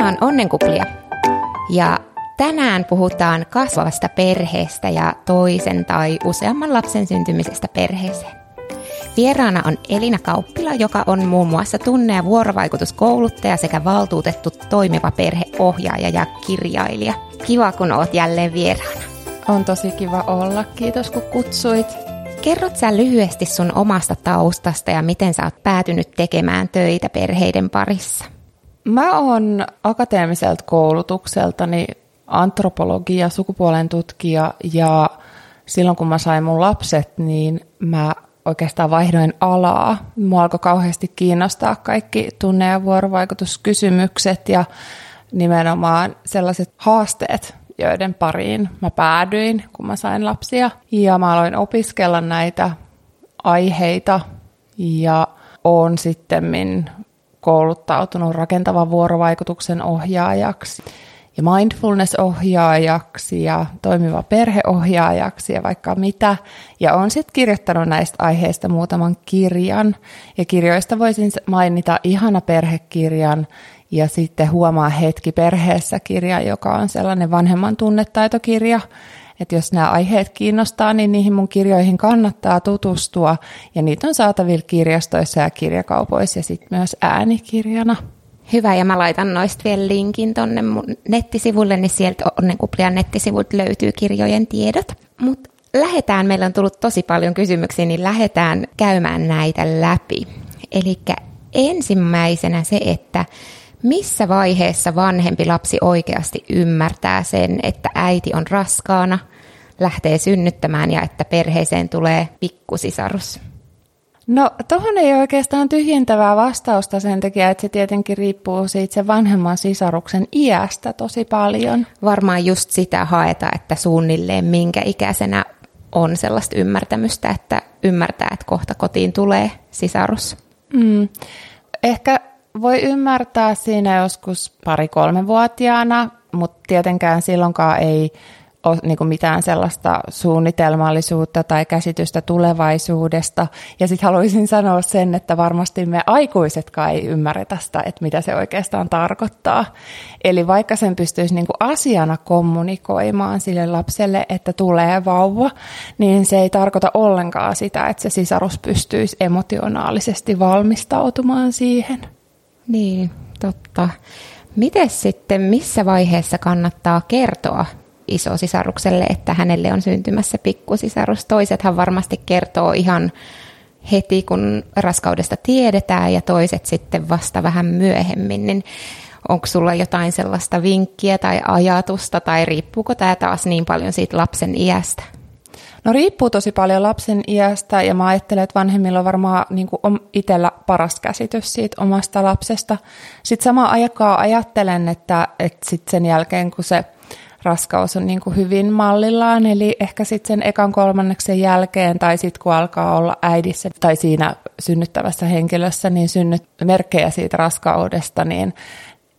Tämä on Onnenkuplia ja tänään puhutaan kasvavasta perheestä ja toisen tai useamman lapsen syntymisestä perheeseen. Vieraana on Elina Kauppila, joka on muun muassa tunne- ja vuorovaikutuskouluttaja sekä valtuutettu toimiva perheohjaaja ja kirjailija. Kiva, kun oot jälleen vieraana. On tosi kiva olla. Kiitos, kun kutsuit. Kerrot sä lyhyesti sun omasta taustasta ja miten sä oot päätynyt tekemään töitä perheiden parissa? Mä oon akateemiselta koulutukseltani antropologia, sukupuolen tutkija ja silloin kun mä sain mun lapset, niin mä oikeastaan vaihdoin alaa. Mua alkoi kauheasti kiinnostaa kaikki tunne- ja vuorovaikutuskysymykset ja nimenomaan sellaiset haasteet, joiden pariin mä päädyin, kun mä sain lapsia. Ja mä aloin opiskella näitä aiheita ja oon sitten kouluttautunut rakentavan vuorovaikutuksen ohjaajaksi ja mindfulness-ohjaajaksi ja toimiva perheohjaajaksi ja vaikka mitä. Ja olen sitten kirjoittanut näistä aiheista muutaman kirjan. Ja kirjoista voisin mainita Ihana perhekirjan ja sitten Huomaa hetki perheessä kirja, joka on sellainen vanhemman tunnetaitokirja. Että jos nämä aiheet kiinnostaa, niin niihin mun kirjoihin kannattaa tutustua. Ja niitä on saatavilla kirjastoissa ja kirjakaupoissa ja sitten myös äänikirjana. Hyvä, ja mä laitan noista vielä linkin tonne mun nettisivulle, niin sieltä Onnenkuplian nettisivulta löytyy kirjojen tiedot. Mutta lähetään, meillä on tullut tosi paljon kysymyksiä, niin lähdetään käymään näitä läpi. Eli ensimmäisenä se, että missä vaiheessa vanhempi lapsi oikeasti ymmärtää sen, että äiti on raskaana, lähtee synnyttämään ja että perheeseen tulee pikkusisarus? No tuohon ei oikeastaan tyhjentävää vastausta sen takia, että se tietenkin riippuu siitä sen vanhemman sisaruksen iästä tosi paljon. Varmaan just sitä haeta, että suunnilleen minkä ikäisenä on sellaista ymmärtämystä, että ymmärtää, että kohta kotiin tulee sisarus. Mm. Ehkä voi ymmärtää siinä joskus pari-kolmevuotiaana, mutta tietenkään silloinkaan ei niin kuin mitään sellaista suunnitelmallisuutta tai käsitystä tulevaisuudesta. Ja sitten haluaisin sanoa sen, että varmasti me aikuisetkaan ei ymmärretä sitä, että mitä se oikeastaan tarkoittaa. Eli vaikka sen pystyisi niin kuin asiana kommunikoimaan sille lapselle, että tulee vauva, niin se ei tarkoita ollenkaan sitä, että se sisarus pystyisi emotionaalisesti valmistautumaan siihen. Niin, totta. Miten sitten, missä vaiheessa kannattaa kertoa isosisarukselle, että hänelle on syntymässä pikkusisarus. Toisethan varmasti kertoo ihan heti, kun raskaudesta tiedetään, ja toiset sitten vasta vähän myöhemmin. Niin onko sulla jotain sellaista vinkkiä tai ajatusta, tai riippuuko tämä taas niin paljon siitä lapsen iästä? No riippuu tosi paljon lapsen iästä ja mä ajattelen, että vanhemmilla on varmaan niin itsellä paras käsitys siitä omasta lapsesta. Sitten samaan aikaan ajattelen, että, että sit sen jälkeen kun se raskaus on niin kuin hyvin mallillaan, eli ehkä sitten sen ekan kolmanneksen jälkeen tai sitten kun alkaa olla äidissä tai siinä synnyttävässä henkilössä, niin synnyt merkkejä siitä raskaudesta, niin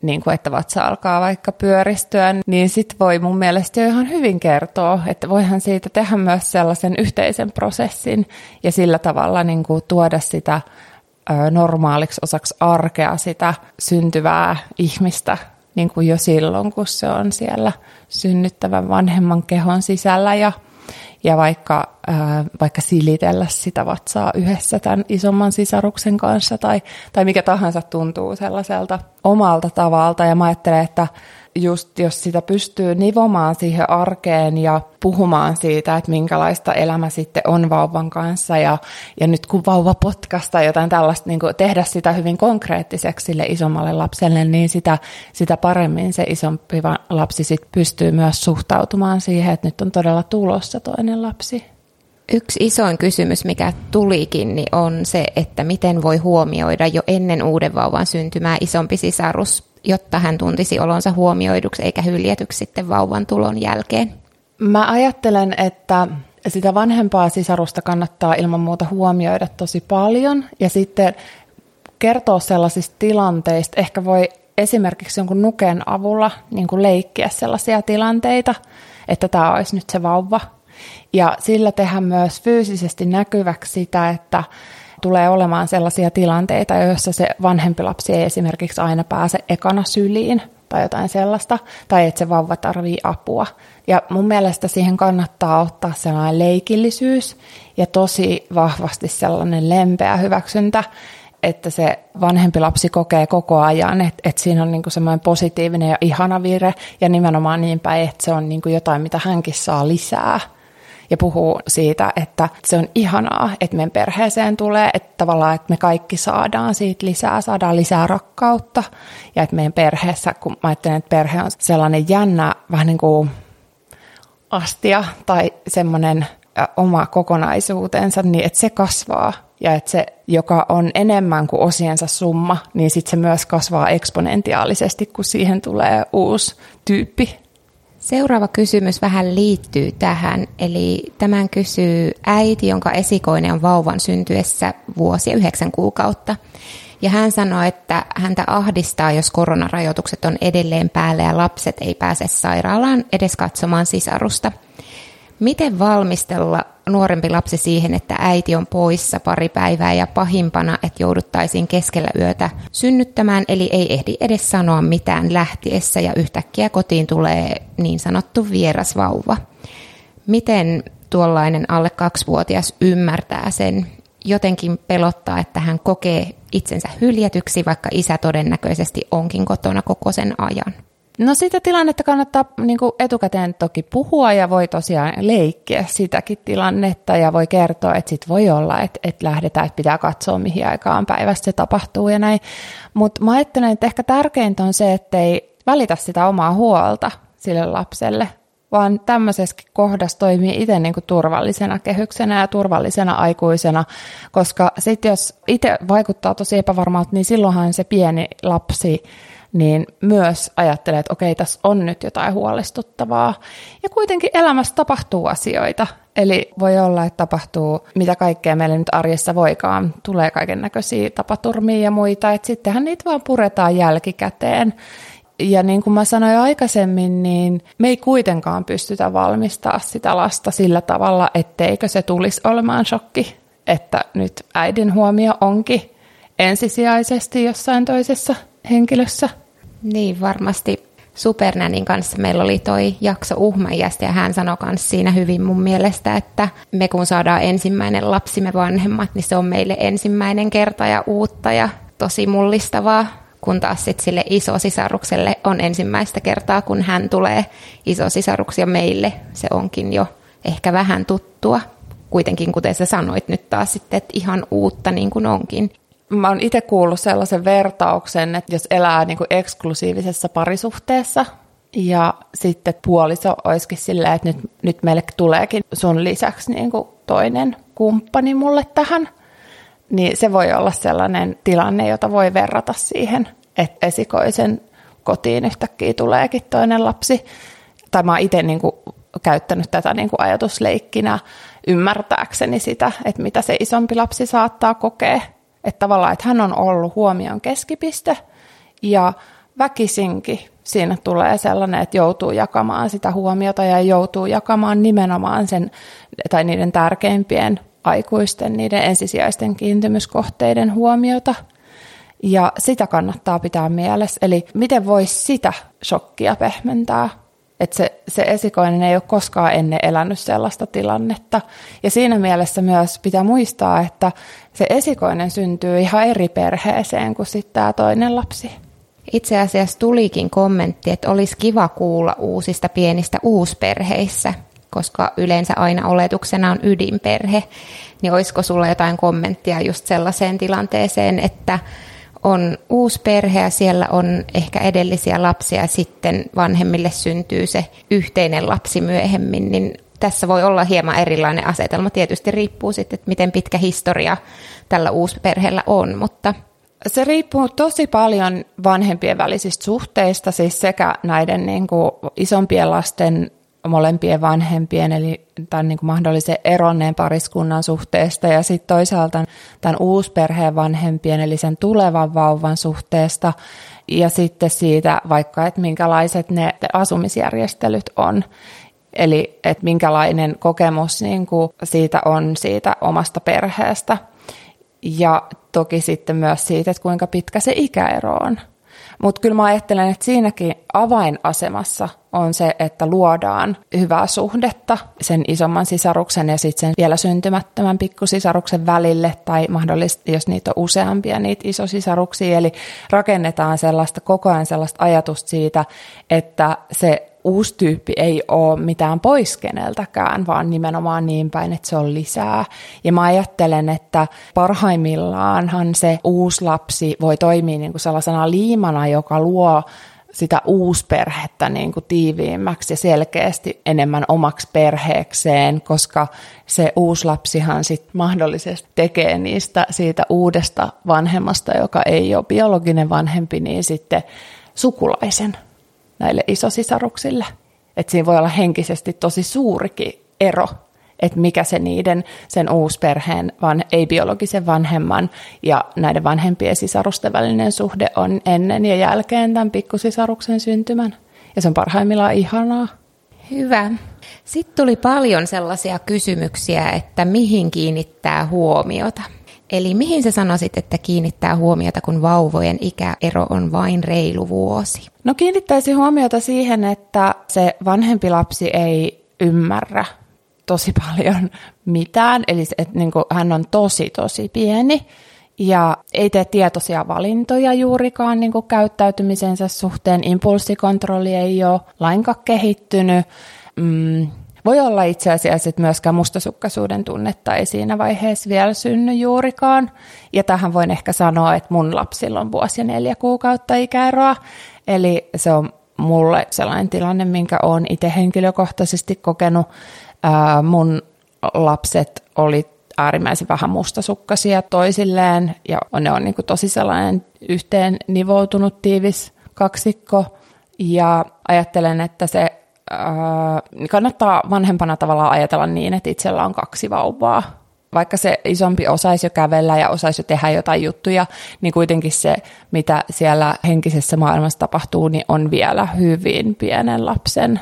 niin kuin, että vatsa alkaa vaikka pyöristyä, niin sit voi mun mielestä jo ihan hyvin kertoa, että voihan siitä tehdä myös sellaisen yhteisen prosessin ja sillä tavalla niin kuin tuoda sitä normaaliksi osaksi arkea sitä syntyvää ihmistä niin kuin jo silloin, kun se on siellä synnyttävän vanhemman kehon sisällä ja, ja vaikka, ää, vaikka silitellä sitä vatsaa yhdessä tämän isomman sisaruksen kanssa tai, tai mikä tahansa tuntuu sellaiselta omalta tavalta. Ja mä ajattelen, että just jos sitä pystyy nivomaan siihen arkeen ja puhumaan siitä, että minkälaista elämä sitten on vauvan kanssa ja, ja nyt kun vauva potkasta jotain tällaista, niin kuin tehdä sitä hyvin konkreettiseksi sille isommalle lapselle, niin sitä, sitä paremmin se isompi lapsi sitten pystyy myös suhtautumaan siihen, että nyt on todella tulossa toinen lapsi. Yksi isoin kysymys, mikä tulikin, niin on se, että miten voi huomioida jo ennen uuden vauvan syntymää isompi sisarus jotta hän tuntisi olonsa huomioiduksi eikä hyljetyksi sitten vauvan tulon jälkeen? Mä ajattelen, että sitä vanhempaa sisarusta kannattaa ilman muuta huomioida tosi paljon ja sitten kertoa sellaisista tilanteista. Ehkä voi esimerkiksi jonkun nuken avulla niin kuin leikkiä sellaisia tilanteita, että tämä olisi nyt se vauva. Ja sillä tehdä myös fyysisesti näkyväksi sitä, että tulee olemaan sellaisia tilanteita, joissa se vanhempi lapsi ei esimerkiksi aina pääse ekana syliin, tai jotain sellaista, tai että se vauva tarvii apua. Ja mun mielestä siihen kannattaa ottaa sellainen leikillisyys ja tosi vahvasti sellainen lempeä hyväksyntä, että se vanhempi lapsi kokee koko ajan, että, että siinä on niin kuin semmoinen positiivinen ja ihana vire, ja nimenomaan niin päin, että se on niin kuin jotain, mitä hänkin saa lisää. Ja puhuu siitä, että se on ihanaa, että meidän perheeseen tulee, että tavallaan, että me kaikki saadaan siitä lisää, saadaan lisää rakkautta, ja että meidän perheessä, kun mä ajattelen, että perhe on sellainen jännä, vähän niin kuin astia tai semmoinen oma kokonaisuutensa, niin että se kasvaa ja että se, joka on enemmän kuin osiensa summa, niin sitten se myös kasvaa eksponentiaalisesti, kun siihen tulee uusi tyyppi. Seuraava kysymys vähän liittyy tähän, eli tämän kysyy äiti, jonka esikoinen on vauvan syntyessä vuosi yhdeksän kuukautta. Ja hän sanoi, että häntä ahdistaa, jos koronarajoitukset on edelleen päällä ja lapset ei pääse sairaalaan edes katsomaan sisarusta. Miten valmistella nuorempi lapsi siihen, että äiti on poissa pari päivää ja pahimpana, että jouduttaisiin keskellä yötä synnyttämään, eli ei ehdi edes sanoa mitään lähtiessä ja yhtäkkiä kotiin tulee niin sanottu vieras vauva. Miten tuollainen alle kaksivuotias ymmärtää sen? Jotenkin pelottaa, että hän kokee itsensä hyljätyksi, vaikka isä todennäköisesti onkin kotona koko sen ajan. No sitä tilannetta kannattaa niin kuin etukäteen toki puhua ja voi tosiaan leikkiä sitäkin tilannetta ja voi kertoa, että sit voi olla, että, että lähdetään, että pitää katsoa mihin aikaan päivästä se tapahtuu ja näin. Mutta mä ajattelen, että ehkä tärkeintä on se, että ei välitä sitä omaa huolta sille lapselle, vaan tämmöisessä kohdassa toimii itse niin kuin turvallisena kehyksenä ja turvallisena aikuisena, koska sitten jos itse vaikuttaa tosi epävarmalta, niin silloinhan se pieni lapsi niin myös ajattelee, että okei, tässä on nyt jotain huolestuttavaa. Ja kuitenkin elämässä tapahtuu asioita. Eli voi olla, että tapahtuu mitä kaikkea meille nyt arjessa voikaan. Tulee kaiken näköisiä tapaturmia ja muita, että sittenhän niitä vaan puretaan jälkikäteen. Ja niin kuin mä sanoin aikaisemmin, niin me ei kuitenkaan pystytä valmistaa sitä lasta sillä tavalla, etteikö se tulisi olemaan shokki, että nyt äidin huomio onkin ensisijaisesti jossain toisessa henkilössä. Niin, varmasti Supernänin kanssa meillä oli toi jakso uhmajasta ja hän sanoi myös siinä hyvin mun mielestä, että me kun saadaan ensimmäinen lapsimme vanhemmat, niin se on meille ensimmäinen kerta ja uutta ja tosi mullistavaa, kun taas sitten sille isosisarukselle on ensimmäistä kertaa, kun hän tulee isosisaruksia meille. Se onkin jo ehkä vähän tuttua. Kuitenkin, kuten sä sanoit nyt taas sitten, että ihan uutta niin kuin onkin mä oon itse kuullut sellaisen vertauksen, että jos elää niin kuin eksklusiivisessa parisuhteessa ja sitten puoliso olisikin silleen, että nyt, nyt meille tuleekin sun lisäksi niin kuin toinen kumppani mulle tähän, niin se voi olla sellainen tilanne, jota voi verrata siihen, että esikoisen kotiin yhtäkkiä tuleekin toinen lapsi. Tai mä oon itse niin kuin käyttänyt tätä niin kuin ajatusleikkinä ymmärtääkseni sitä, että mitä se isompi lapsi saattaa kokea että tavallaan, että hän on ollut huomion keskipiste ja väkisinkin siinä tulee sellainen, että joutuu jakamaan sitä huomiota ja joutuu jakamaan nimenomaan sen tai niiden tärkeimpien aikuisten, niiden ensisijaisten kiintymyskohteiden huomiota. Ja sitä kannattaa pitää mielessä. Eli miten voisi sitä shokkia pehmentää että se, se esikoinen ei ole koskaan ennen elänyt sellaista tilannetta. Ja siinä mielessä myös pitää muistaa, että se esikoinen syntyy ihan eri perheeseen kuin sitten tämä toinen lapsi. Itse asiassa tulikin kommentti, että olisi kiva kuulla uusista pienistä uusperheissä, koska yleensä aina oletuksena on ydinperhe. Niin olisiko sulla jotain kommenttia just sellaiseen tilanteeseen, että on uusi perhe ja siellä on ehkä edellisiä lapsia ja sitten vanhemmille syntyy se yhteinen lapsi myöhemmin, niin tässä voi olla hieman erilainen asetelma. Tietysti riippuu sitten, että miten pitkä historia tällä uusperheellä on, mutta se riippuu tosi paljon vanhempien välisistä suhteista, siis sekä näiden niin kuin isompien lasten molempien vanhempien, eli tämän niin kuin mahdollisen eronneen pariskunnan suhteesta ja sitten toisaalta tämän uusperheen vanhempien, eli sen tulevan vauvan suhteesta ja sitten siitä vaikka, että minkälaiset ne asumisjärjestelyt on. Eli että minkälainen kokemus niin kuin siitä on siitä omasta perheestä. Ja toki sitten myös siitä, että kuinka pitkä se ikäero on. Mutta kyllä mä ajattelen, että siinäkin avainasemassa on se, että luodaan hyvää suhdetta sen isomman sisaruksen ja sitten sen vielä syntymättömän pikkusisaruksen välille, tai mahdollisesti, jos niitä on useampia, niitä isosisaruksia, eli rakennetaan sellaista koko ajan sellaista ajatusta siitä, että se uusi tyyppi ei ole mitään pois keneltäkään, vaan nimenomaan niin päin, että se on lisää. Ja mä ajattelen, että parhaimmillaanhan se uusi lapsi voi toimia niin kuin sellaisena liimana, joka luo sitä uusperhettä niin kuin tiiviimmäksi ja selkeästi enemmän omaksi perheekseen, koska se uuslapsihan sit mahdollisesti tekee niistä siitä uudesta vanhemmasta, joka ei ole biologinen vanhempi, niin sitten sukulaisen näille isosisaruksille. Että siinä voi olla henkisesti tosi suurikin ero, että mikä se niiden, sen uusperheen, vaan ei-biologisen vanhemman ja näiden vanhempien sisarusten välinen suhde on ennen ja jälkeen tämän pikkusisaruksen syntymän. Ja se on parhaimmillaan ihanaa. Hyvä. Sitten tuli paljon sellaisia kysymyksiä, että mihin kiinnittää huomiota. Eli mihin sä sanoisit, että kiinnittää huomiota, kun vauvojen ikäero on vain reilu vuosi? No kiinnittäisi huomiota siihen, että se vanhempi lapsi ei ymmärrä tosi paljon mitään, eli että niin kuin hän on tosi tosi pieni ja ei tee tietoisia valintoja juurikaan niin kuin käyttäytymisensä suhteen, impulssikontrolli ei ole lainkaan kehittynyt, mm, voi olla itse asiassa, että myöskään mustasukkaisuuden tunnetta ei siinä vaiheessa vielä synny juurikaan. Ja tähän voin ehkä sanoa, että mun lapsilla on vuosi ja neljä kuukautta ikäeroa. Eli se on mulle sellainen tilanne, minkä olen itse henkilökohtaisesti kokenut. Ää, mun lapset oli äärimmäisen vähän mustasukkaisia toisilleen ja ne on niin tosi sellainen yhteen nivoutunut tiivis kaksikko. Ja ajattelen, että se niin kannattaa vanhempana tavallaan ajatella niin, että itsellä on kaksi vauvaa. Vaikka se isompi osaisi jo kävellä ja osaisi jo tehdä jotain juttuja, niin kuitenkin se, mitä siellä henkisessä maailmassa tapahtuu, niin on vielä hyvin pienen lapsen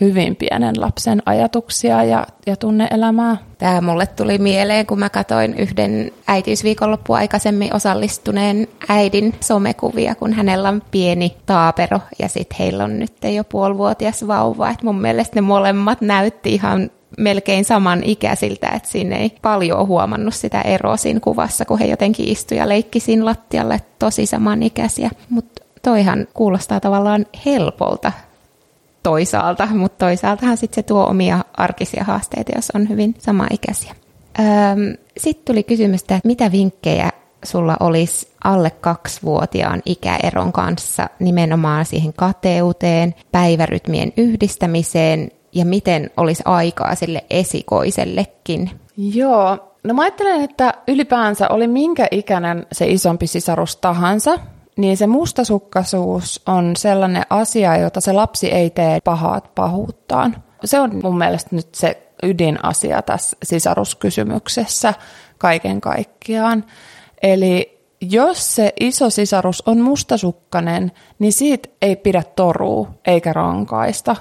hyvin pienen lapsen ajatuksia ja, ja tunneelämää. Tämä mulle tuli mieleen, kun mä katsoin yhden äitiysviikonloppu aikaisemmin osallistuneen äidin somekuvia, kun hänellä on pieni taapero ja sitten heillä on nyt jo puolivuotias vauva. Et mun mielestä ne molemmat näytti ihan melkein saman ikäisiltä, että siinä ei paljon huomannut sitä eroa siinä kuvassa, kun he jotenkin istuivat ja leikki siinä lattialle tosi samanikäisiä. Mutta toihan kuulostaa tavallaan helpolta toisaalta, mutta toisaaltahan sitten se tuo omia arkisia haasteita, jos on hyvin samaikäisiä. Sitten tuli kysymys, että mitä vinkkejä sulla olisi alle kaksivuotiaan ikäeron kanssa nimenomaan siihen kateuteen, päivärytmien yhdistämiseen ja miten olisi aikaa sille esikoisellekin? Joo, no mä ajattelen, että ylipäänsä oli minkä ikäinen se isompi sisarus tahansa, niin se mustasukkaisuus on sellainen asia, jota se lapsi ei tee pahaat pahuuttaan. Se on mun mielestä nyt se ydinasia tässä sisaruskysymyksessä kaiken kaikkiaan. Eli jos se iso sisarus on mustasukkainen, niin siitä ei pidä torua eikä rankaista.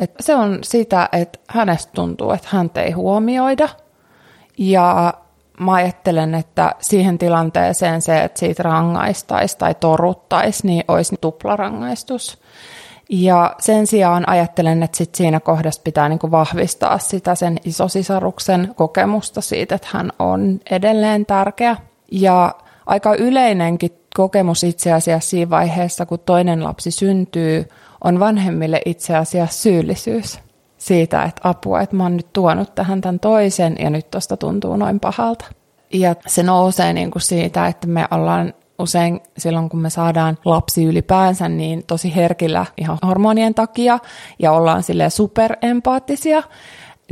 Et se on sitä, että hänestä tuntuu, että häntä ei huomioida. Ja mä ajattelen, että siihen tilanteeseen se, että siitä rangaistaisi tai toruttaisi, niin olisi tuplarangaistus. Ja sen sijaan ajattelen, että sit siinä kohdassa pitää niinku vahvistaa sitä sen isosisaruksen kokemusta siitä, että hän on edelleen tärkeä. Ja aika yleinenkin kokemus itse asiassa siinä vaiheessa, kun toinen lapsi syntyy, on vanhemmille itse asiassa syyllisyys siitä, että apua, että mä oon nyt tuonut tähän tämän toisen ja nyt tosta tuntuu noin pahalta. Ja se nousee niin kuin siitä, että me ollaan usein silloin, kun me saadaan lapsi ylipäänsä, niin tosi herkillä ihan hormonien takia ja ollaan sille superempaattisia,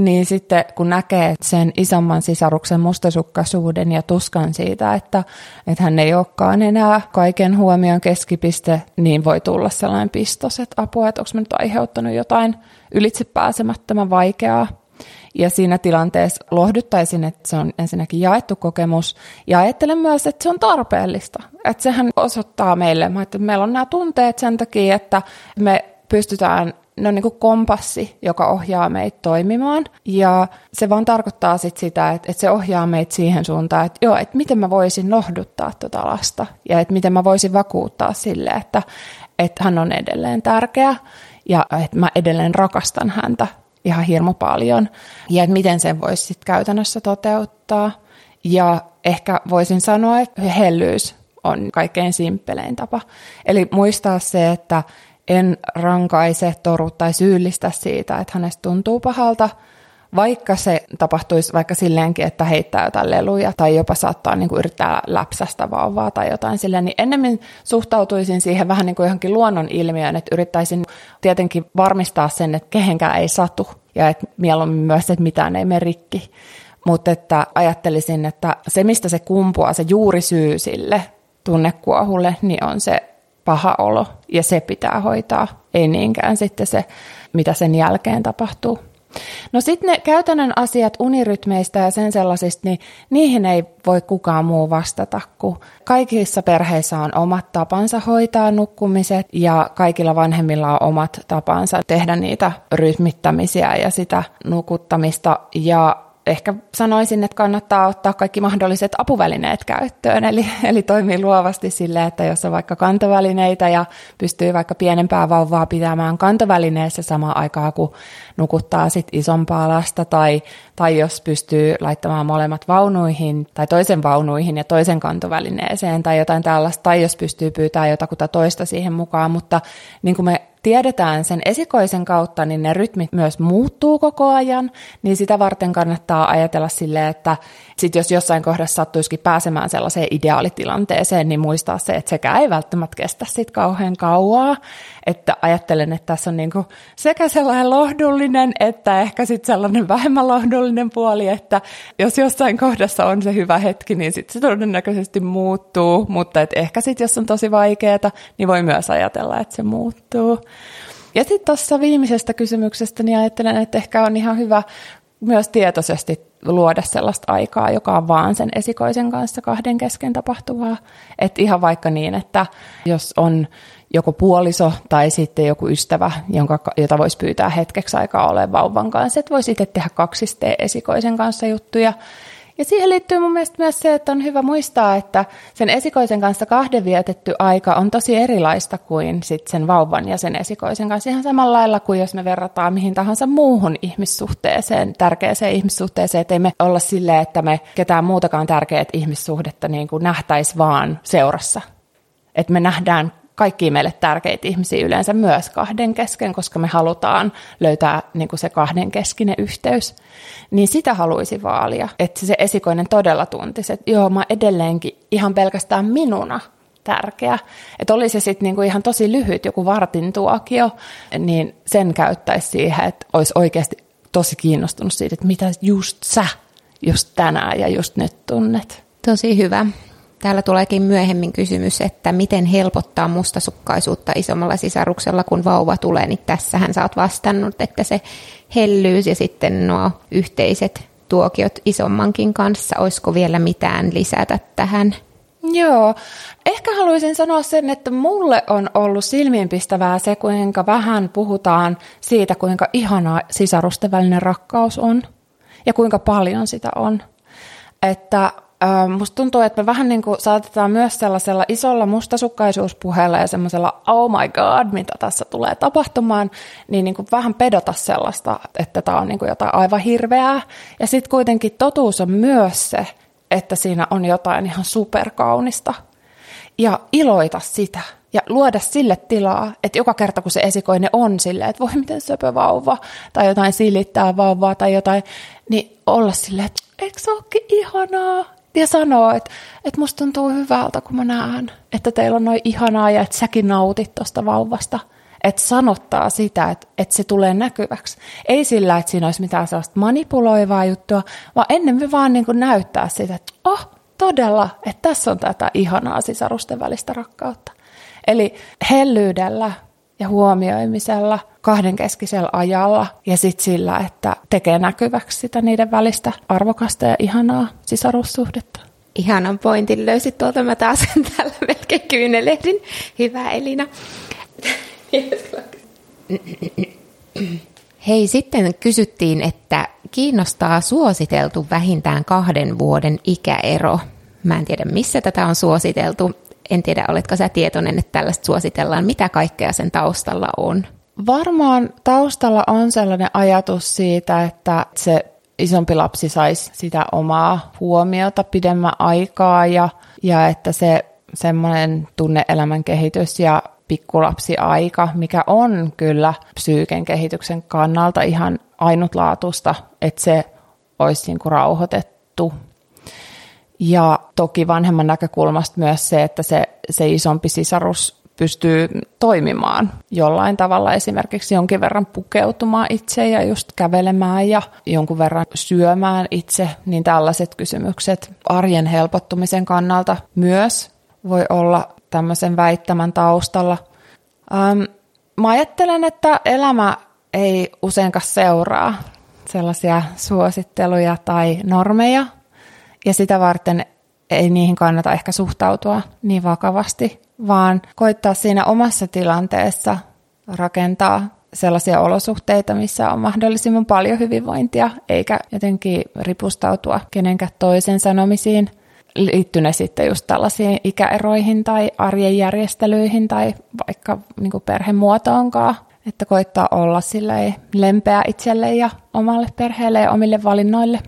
niin sitten kun näkee sen isomman sisaruksen mustasukkaisuuden ja tuskan siitä, että, että hän ei olekaan enää kaiken huomion keskipiste, niin voi tulla sellainen pistos, että apua, että onko mä nyt aiheuttanut jotain ylitsepääsemättömän vaikeaa. Ja siinä tilanteessa lohduttaisin, että se on ensinnäkin jaettu kokemus. Ja ajattelen myös, että se on tarpeellista. Että sehän osoittaa meille, että meillä on nämä tunteet sen takia, että me pystytään ne on niin kuin kompassi, joka ohjaa meitä toimimaan. Ja se vaan tarkoittaa sit sitä, että, että se ohjaa meitä siihen suuntaan, että joo, että miten mä voisin lohduttaa tuota lasta. Ja että miten mä voisin vakuuttaa sille, että, että hän on edelleen tärkeä ja että mä edelleen rakastan häntä ihan hirmu paljon. Ja että miten sen voisi sitten käytännössä toteuttaa. Ja ehkä voisin sanoa, että hellyys on kaikkein simppelein tapa. Eli muistaa se, että en rankaise, toru tai syyllistä siitä, että hänestä tuntuu pahalta, vaikka se tapahtuisi vaikka silleenkin, että heittää jotain leluja tai jopa saattaa niin kuin yrittää läpsästä vauvaa tai jotain silleen, niin ennemmin suhtautuisin siihen vähän niin kuin johonkin luonnon ilmiöön, että yrittäisin tietenkin varmistaa sen, että kehenkään ei satu ja että mieluummin myös, että mitään ei mene rikki. Mutta että ajattelisin, että se mistä se kumpuaa, se juurisyy sille tunnekuohulle, niin on se paha olo ja se pitää hoitaa, ei niinkään sitten se, mitä sen jälkeen tapahtuu. No sitten ne käytännön asiat unirytmeistä ja sen sellaisista, niin niihin ei voi kukaan muu vastata, kun kaikissa perheissä on omat tapansa hoitaa nukkumiset ja kaikilla vanhemmilla on omat tapansa tehdä niitä rytmittämisiä ja sitä nukuttamista ja ehkä sanoisin, että kannattaa ottaa kaikki mahdolliset apuvälineet käyttöön, eli, eli toimii luovasti sille, että jos on vaikka kantovälineitä ja pystyy vaikka pienempää vauvaa pitämään kantovälineessä samaan aikaan, kun nukuttaa sit isompaa lasta, tai, tai jos pystyy laittamaan molemmat vaunuihin, tai toisen vaunuihin ja toisen kantovälineeseen, tai jotain tällaista, tai jos pystyy pyytämään jotakuta toista siihen mukaan, mutta niin kuin me tiedetään sen esikoisen kautta, niin ne rytmit myös muuttuu koko ajan, niin sitä varten kannattaa ajatella silleen, että sit jos jossain kohdassa sattuisikin pääsemään sellaiseen ideaalitilanteeseen, niin muistaa se, että sekä ei välttämättä kestä sit kauhean kauaa, että ajattelen, että tässä on niinku sekä sellainen lohdullinen, että ehkä sitten sellainen vähemmän lohdullinen puoli, että jos jossain kohdassa on se hyvä hetki, niin sitten se todennäköisesti muuttuu, mutta et ehkä sitten jos on tosi vaikeaa, niin voi myös ajatella, että se muuttuu. Ja sitten tuossa viimeisestä kysymyksestä, niin ajattelen, että ehkä on ihan hyvä myös tietoisesti luoda sellaista aikaa, joka on vaan sen esikoisen kanssa kahden kesken tapahtuvaa. Että ihan vaikka niin, että jos on joko puoliso tai sitten joku ystävä, jonka, jota voisi pyytää hetkeksi aikaa olemaan vauvan kanssa, että voisi itse tehdä kaksisteen esikoisen kanssa juttuja. Ja siihen liittyy mun mielestä myös se, että on hyvä muistaa, että sen esikoisen kanssa kahden vietetty aika on tosi erilaista kuin sit sen vauvan ja sen esikoisen kanssa. Ihan samalla lailla kuin jos me verrataan mihin tahansa muuhun ihmissuhteeseen, tärkeäseen ihmissuhteeseen, että ei me olla silleen, että me ketään muutakaan tärkeät ihmissuhdetta niin kuin nähtäisi vaan seurassa. Että me nähdään kaikki meille tärkeitä ihmisiä yleensä myös kahden kesken, koska me halutaan löytää niin kuin se kahden keskinen yhteys. Niin sitä haluaisin vaalia, että se esikoinen todella tuntisi, että joo, mä edelleenkin ihan pelkästään minuna tärkeä. Että oli se sitten niinku ihan tosi lyhyt, joku vartin tuokio, niin sen käyttäisi siihen, että olisi oikeasti tosi kiinnostunut siitä, että mitä just sä just tänään ja just nyt tunnet. Tosi hyvä. Täällä tuleekin myöhemmin kysymys, että miten helpottaa mustasukkaisuutta isommalla sisaruksella, kun vauva tulee, niin tässähän sä oot vastannut, että se hellyys ja sitten nuo yhteiset tuokiot isommankin kanssa, olisiko vielä mitään lisätä tähän? Joo, ehkä haluaisin sanoa sen, että mulle on ollut silmiinpistävää se, kuinka vähän puhutaan siitä, kuinka ihanaa sisarusten välinen rakkaus on ja kuinka paljon sitä on. Että musta tuntuu, että me vähän niin kuin saatetaan myös sellaisella isolla mustasukkaisuuspuheella ja semmoisella oh my god, mitä tässä tulee tapahtumaan, niin, niin kuin vähän pedota sellaista, että tämä on niin kuin jotain aivan hirveää. Ja sitten kuitenkin totuus on myös se, että siinä on jotain ihan superkaunista. Ja iloita sitä ja luoda sille tilaa, että joka kerta kun se esikoinen on silleen, että voi miten söpö vauva, tai jotain silittää vauvaa tai jotain, niin olla silleen, että eikö se ihanaa? Ja sanoo, että, että musta tuntuu hyvältä, kun mä näen, että teillä on noin ihanaa ja että säkin nautit tuosta vauvasta. Että sanottaa sitä, että, että se tulee näkyväksi. Ei sillä, että siinä olisi mitään sellaista manipuloivaa juttua, vaan ennen vaan niin kuin näyttää sitä, että oh, todella, että tässä on tätä ihanaa sisarusten välistä rakkautta. Eli hellyydellä ja huomioimisella, kahdenkeskisellä ajalla ja sitten sillä, että tekee näkyväksi sitä niiden välistä arvokasta ja ihanaa sisarussuhdetta. Ihanan pointin löysit tuolta, mä taas täällä melkein kyynelehdin. Hyvä Elina. Hei, sitten kysyttiin, että kiinnostaa suositeltu vähintään kahden vuoden ikäero. Mä en tiedä, missä tätä on suositeltu. En tiedä, oletko sä tietoinen, että tällaista suositellaan. Mitä kaikkea sen taustalla on? Varmaan taustalla on sellainen ajatus siitä, että se isompi lapsi saisi sitä omaa huomiota pidemmän aikaa ja, ja että se semmoinen tunneelämän kehitys ja pikkulapsiaika, mikä on kyllä psyyken kehityksen kannalta ihan ainutlaatuista, että se olisi niin kuin rauhoitettu. Ja toki vanhemman näkökulmasta myös se, että se, se isompi sisarus pystyy toimimaan jollain tavalla, esimerkiksi jonkin verran pukeutumaan itse ja just kävelemään ja jonkun verran syömään itse, niin tällaiset kysymykset arjen helpottumisen kannalta myös voi olla tämmöisen väittämän taustalla. Ähm, mä ajattelen, että elämä ei useinkaan seuraa sellaisia suositteluja tai normeja, ja sitä varten ei niihin kannata ehkä suhtautua niin vakavasti, vaan koittaa siinä omassa tilanteessa rakentaa sellaisia olosuhteita, missä on mahdollisimman paljon hyvinvointia, eikä jotenkin ripustautua kenenkään toisen sanomisiin liittyy ne sitten just tällaisiin ikäeroihin tai arjen järjestelyihin tai vaikka niin perhemuotoonkaan. Että koittaa olla lempeä itselle ja omalle perheelle ja omille valinnoille.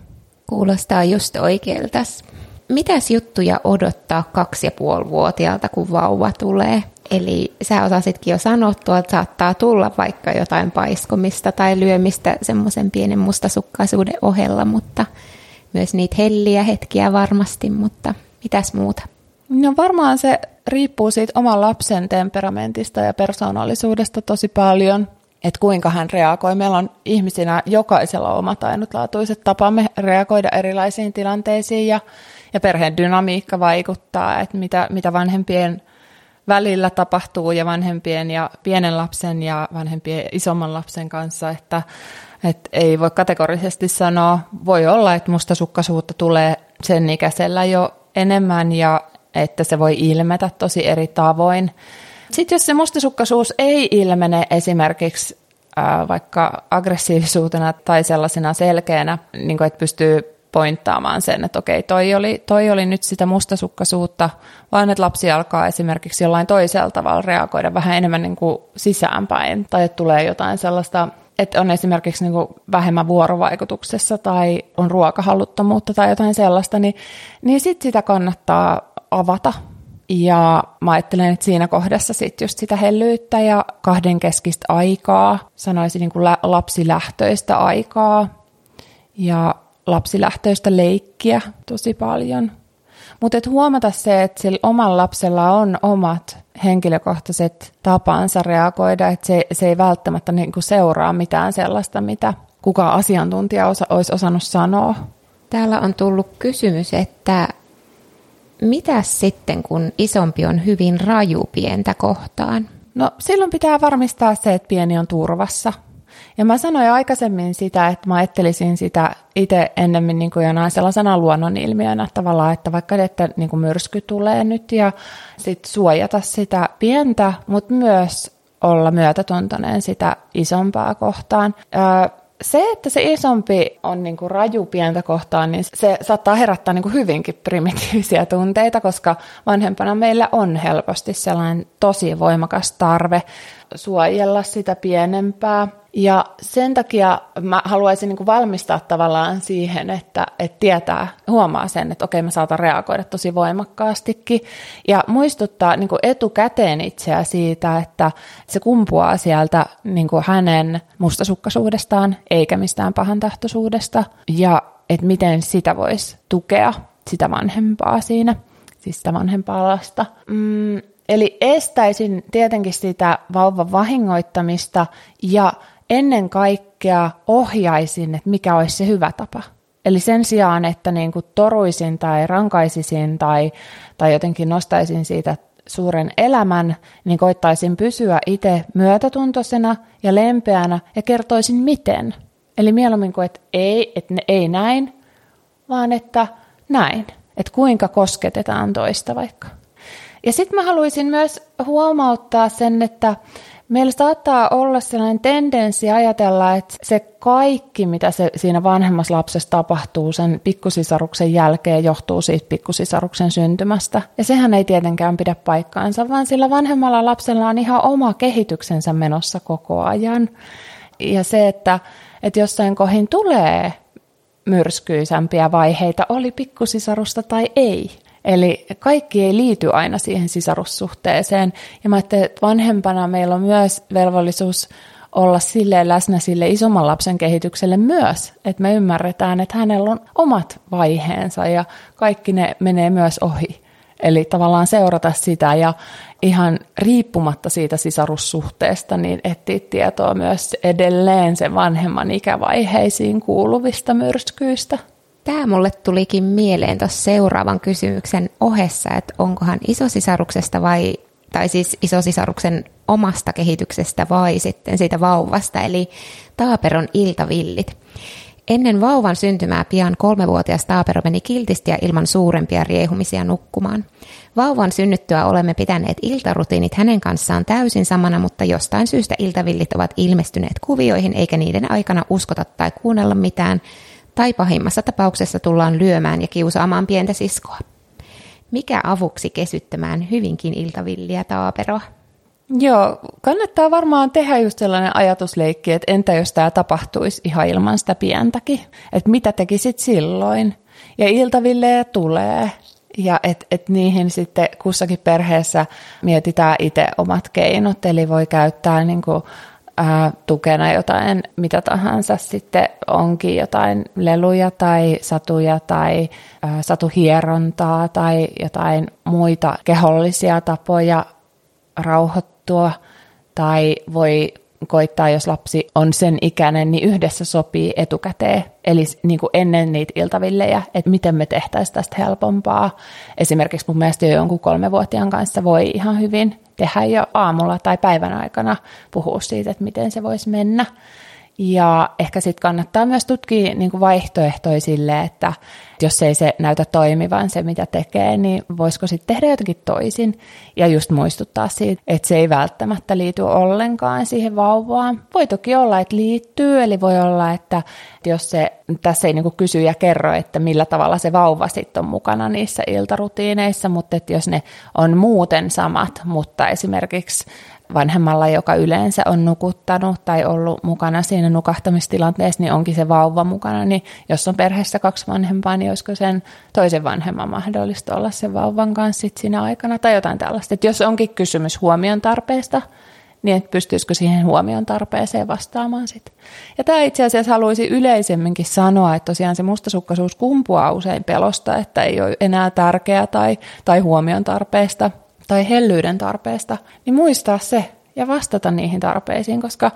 Kuulostaa just oikealta. Mitäs juttuja odottaa kaksi ja puoli vuotiaalta, kun vauva tulee? Eli sä osasitkin jo sanottua, että saattaa tulla vaikka jotain paiskomista tai lyömistä semmoisen pienen mustasukkaisuuden ohella, mutta myös niitä helliä hetkiä varmasti, mutta mitäs muuta? No varmaan se riippuu siitä oman lapsen temperamentista ja persoonallisuudesta tosi paljon, että kuinka hän reagoi. Meillä on ihmisinä jokaisella omat ainutlaatuiset tapamme reagoida erilaisiin tilanteisiin ja, ja perheen dynamiikka vaikuttaa, että mitä, mitä vanhempien välillä tapahtuu ja vanhempien ja pienen lapsen ja vanhempien isomman lapsen kanssa, että et ei voi kategorisesti sanoa, voi olla, että mustasukkaisuutta tulee sen ikäisellä jo enemmän ja että se voi ilmetä tosi eri tavoin. Sitten jos se mustasukkaisuus ei ilmene esimerkiksi ää, vaikka aggressiivisuutena tai sellaisena selkeänä, niin kuin, että pystyy pointtaamaan sen, että okei, toi oli, toi oli nyt sitä mustasukkaisuutta, vaan että lapsi alkaa esimerkiksi jollain toisella tavalla reagoida vähän enemmän niin kuin sisäänpäin, tai että tulee jotain sellaista että on esimerkiksi niin kuin vähemmän vuorovaikutuksessa tai on ruokahalluttomuutta tai jotain sellaista, niin, niin sitten sitä kannattaa avata. Ja mä ajattelen, että siinä kohdassa sitten just sitä hellyyttä ja kahdenkeskistä aikaa, sanoisin niin kuin lapsilähtöistä aikaa ja lapsilähtöistä leikkiä tosi paljon. Mutta huomata se, että sillä omalla lapsella on omat henkilökohtaiset tapansa reagoida, että se, se ei välttämättä niin kuin seuraa mitään sellaista, mitä kuka asiantuntija osa, olisi osannut sanoa. Täällä on tullut kysymys, että mitä sitten, kun isompi on hyvin raju pientä kohtaan? No silloin pitää varmistaa se, että pieni on turvassa. Ja mä sanoin aikaisemmin sitä, että mä ajattelisin sitä itse ennemmin niin kuin jonain sellaisena luonnonilmiönä tavallaan, että vaikka että niin kuin myrsky tulee nyt ja sit suojata sitä pientä, mutta myös olla myötätuntoinen sitä isompaa kohtaan. Se, että se isompi on niin kuin raju pientä kohtaan, niin se saattaa herättää niin kuin hyvinkin primitiivisiä tunteita, koska vanhempana meillä on helposti sellainen tosi voimakas tarve suojella sitä pienempää ja sen takia mä haluaisin niin valmistaa tavallaan siihen, että, että tietää, huomaa sen, että okei mä saatan reagoida tosi voimakkaastikin. Ja muistuttaa niin etukäteen itseä siitä, että se kumpuaa sieltä niin hänen mustasukkaisuudestaan eikä mistään pahantahtoisuudesta. Ja että miten sitä voisi tukea, sitä vanhempaa siinä, siis sitä vanhempaa lasta. Mm, eli estäisin tietenkin sitä vauvan vahingoittamista ja ennen kaikkea ohjaisin, että mikä olisi se hyvä tapa. Eli sen sijaan, että niin kuin toruisin tai rankaisisin tai, tai jotenkin nostaisin siitä suuren elämän, niin koittaisin pysyä itse myötätuntoisena ja lempeänä ja kertoisin miten. Eli mieluummin kuin, että ei, että ne ei näin, vaan että näin. Että kuinka kosketetaan toista vaikka. Ja sitten mä haluaisin myös huomauttaa sen, että Meillä saattaa olla sellainen tendenssi ajatella, että se kaikki, mitä se siinä vanhemmassa lapsessa tapahtuu sen pikkusisaruksen jälkeen, johtuu siitä pikkusisaruksen syntymästä. Ja sehän ei tietenkään pidä paikkaansa, vaan sillä vanhemmalla lapsella on ihan oma kehityksensä menossa koko ajan. Ja se, että, että jossain kohin tulee myrskyisämpiä vaiheita, oli pikkusisarusta tai ei, Eli kaikki ei liity aina siihen sisarussuhteeseen. Ja mä ajattelin, että vanhempana meillä on myös velvollisuus olla sille läsnä sille isomman lapsen kehitykselle myös, että me ymmärretään, että hänellä on omat vaiheensa ja kaikki ne menee myös ohi. Eli tavallaan seurata sitä ja ihan riippumatta siitä sisarussuhteesta, niin etsiä tietoa myös edelleen sen vanhemman ikävaiheisiin kuuluvista myrskyistä. Tämä mulle tulikin mieleen tuossa seuraavan kysymyksen ohessa, että onkohan isosisaruksesta vai, tai siis isosisaruksen omasta kehityksestä vai sitten siitä vauvasta, eli Taaperon iltavillit. Ennen vauvan syntymää pian kolmevuotias Taapero meni kiltisti ja ilman suurempia riehumisia nukkumaan. Vauvan synnyttyä olemme pitäneet iltarutiinit hänen kanssaan täysin samana, mutta jostain syystä iltavillit ovat ilmestyneet kuvioihin eikä niiden aikana uskota tai kuunnella mitään, tai pahimmassa tapauksessa tullaan lyömään ja kiusaamaan pientä siskoa. Mikä avuksi kesyttämään hyvinkin iltavilliä taaperoa? Joo, kannattaa varmaan tehdä just sellainen ajatusleikki, että entä jos tämä tapahtuisi ihan ilman sitä pientäkin, että mitä tekisit silloin? Ja iltavillejä tulee, ja että et niihin sitten kussakin perheessä mietitään itse omat keinot, eli voi käyttää niin kuin ää, tukena jotain, mitä tahansa. Sitten onkin jotain leluja tai satuja tai ää, satuhierontaa tai jotain muita kehollisia tapoja rauhoittua. Tai voi koittaa, jos lapsi on sen ikäinen, niin yhdessä sopii etukäteen, eli niin kuin ennen niitä iltavillejä, että miten me tehtäisiin tästä helpompaa. Esimerkiksi mun mielestä jo jonkun kolmevuotiaan kanssa voi ihan hyvin tehdä jo aamulla tai päivän aikana puhua siitä, että miten se voisi mennä. Ja ehkä sitten kannattaa myös tutkia niin kuin että jos ei se näytä toimivan se, mitä tekee, niin voisiko sitten tehdä jotenkin toisin. Ja just muistuttaa siitä, että se ei välttämättä liity ollenkaan siihen vauvaan. Voi toki olla, että liittyy, eli voi olla, että jos se, tässä ei niin kuin kysy ja kerro, että millä tavalla se vauva sitten on mukana niissä iltarutiineissa, mutta että jos ne on muuten samat, mutta esimerkiksi vanhemmalla, joka yleensä on nukuttanut tai ollut mukana siinä nukahtamistilanteessa, niin onkin se vauva mukana, niin jos on perheessä kaksi vanhempaa, niin olisiko sen toisen vanhemman mahdollista olla sen vauvan kanssa sit siinä aikana tai jotain tällaista. Et jos onkin kysymys huomion tarpeesta, niin että pystyisikö siihen huomion tarpeeseen vastaamaan sitten. Ja tämä itse asiassa haluaisi yleisemminkin sanoa, että tosiaan se mustasukkaisuus kumpuaa usein pelosta, että ei ole enää tärkeä tai, tai huomion tarpeesta – tai hellyyden tarpeesta, niin muistaa se ja vastata niihin tarpeisiin, koska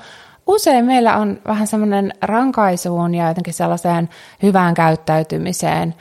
usein meillä on vähän semmoinen rankaisuun ja jotenkin sellaiseen hyvään käyttäytymiseen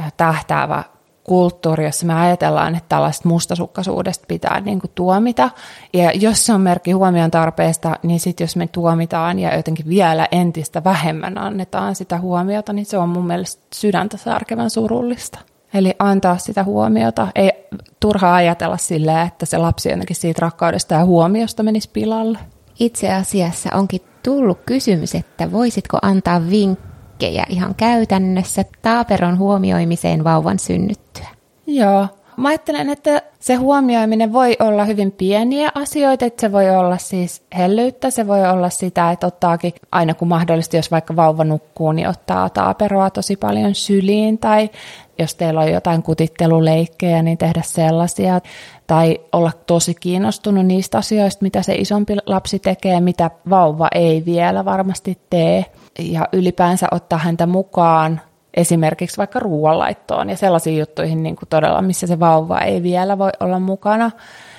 äh, tähtäävä kulttuuri, jossa me ajatellaan, että tällaista mustasukkaisuudesta pitää niin kuin tuomita. Ja jos se on merkki huomion tarpeesta, niin sitten jos me tuomitaan ja jotenkin vielä entistä vähemmän annetaan sitä huomiota, niin se on mun mielestä sydäntä särkevän surullista. Eli antaa sitä huomiota. Ei turhaa ajatella silleen, että se lapsi jotenkin siitä rakkaudesta ja huomiosta menisi pilalle. Itse asiassa onkin tullut kysymys, että voisitko antaa vinkkejä ihan käytännössä taaperon huomioimiseen vauvan synnyttyä? Joo, Mä ajattelen, että se huomioiminen voi olla hyvin pieniä asioita, että se voi olla siis hellyyttä, se voi olla sitä, että ottaakin aina kun mahdollisesti, jos vaikka vauva nukkuu, niin ottaa taaperoa tosi paljon syliin tai jos teillä on jotain kutitteluleikkejä, niin tehdä sellaisia. Tai olla tosi kiinnostunut niistä asioista, mitä se isompi lapsi tekee, mitä vauva ei vielä varmasti tee. Ja ylipäänsä ottaa häntä mukaan esimerkiksi vaikka ruoanlaittoon ja sellaisiin juttuihin niin kuin todella, missä se vauva ei vielä voi olla mukana.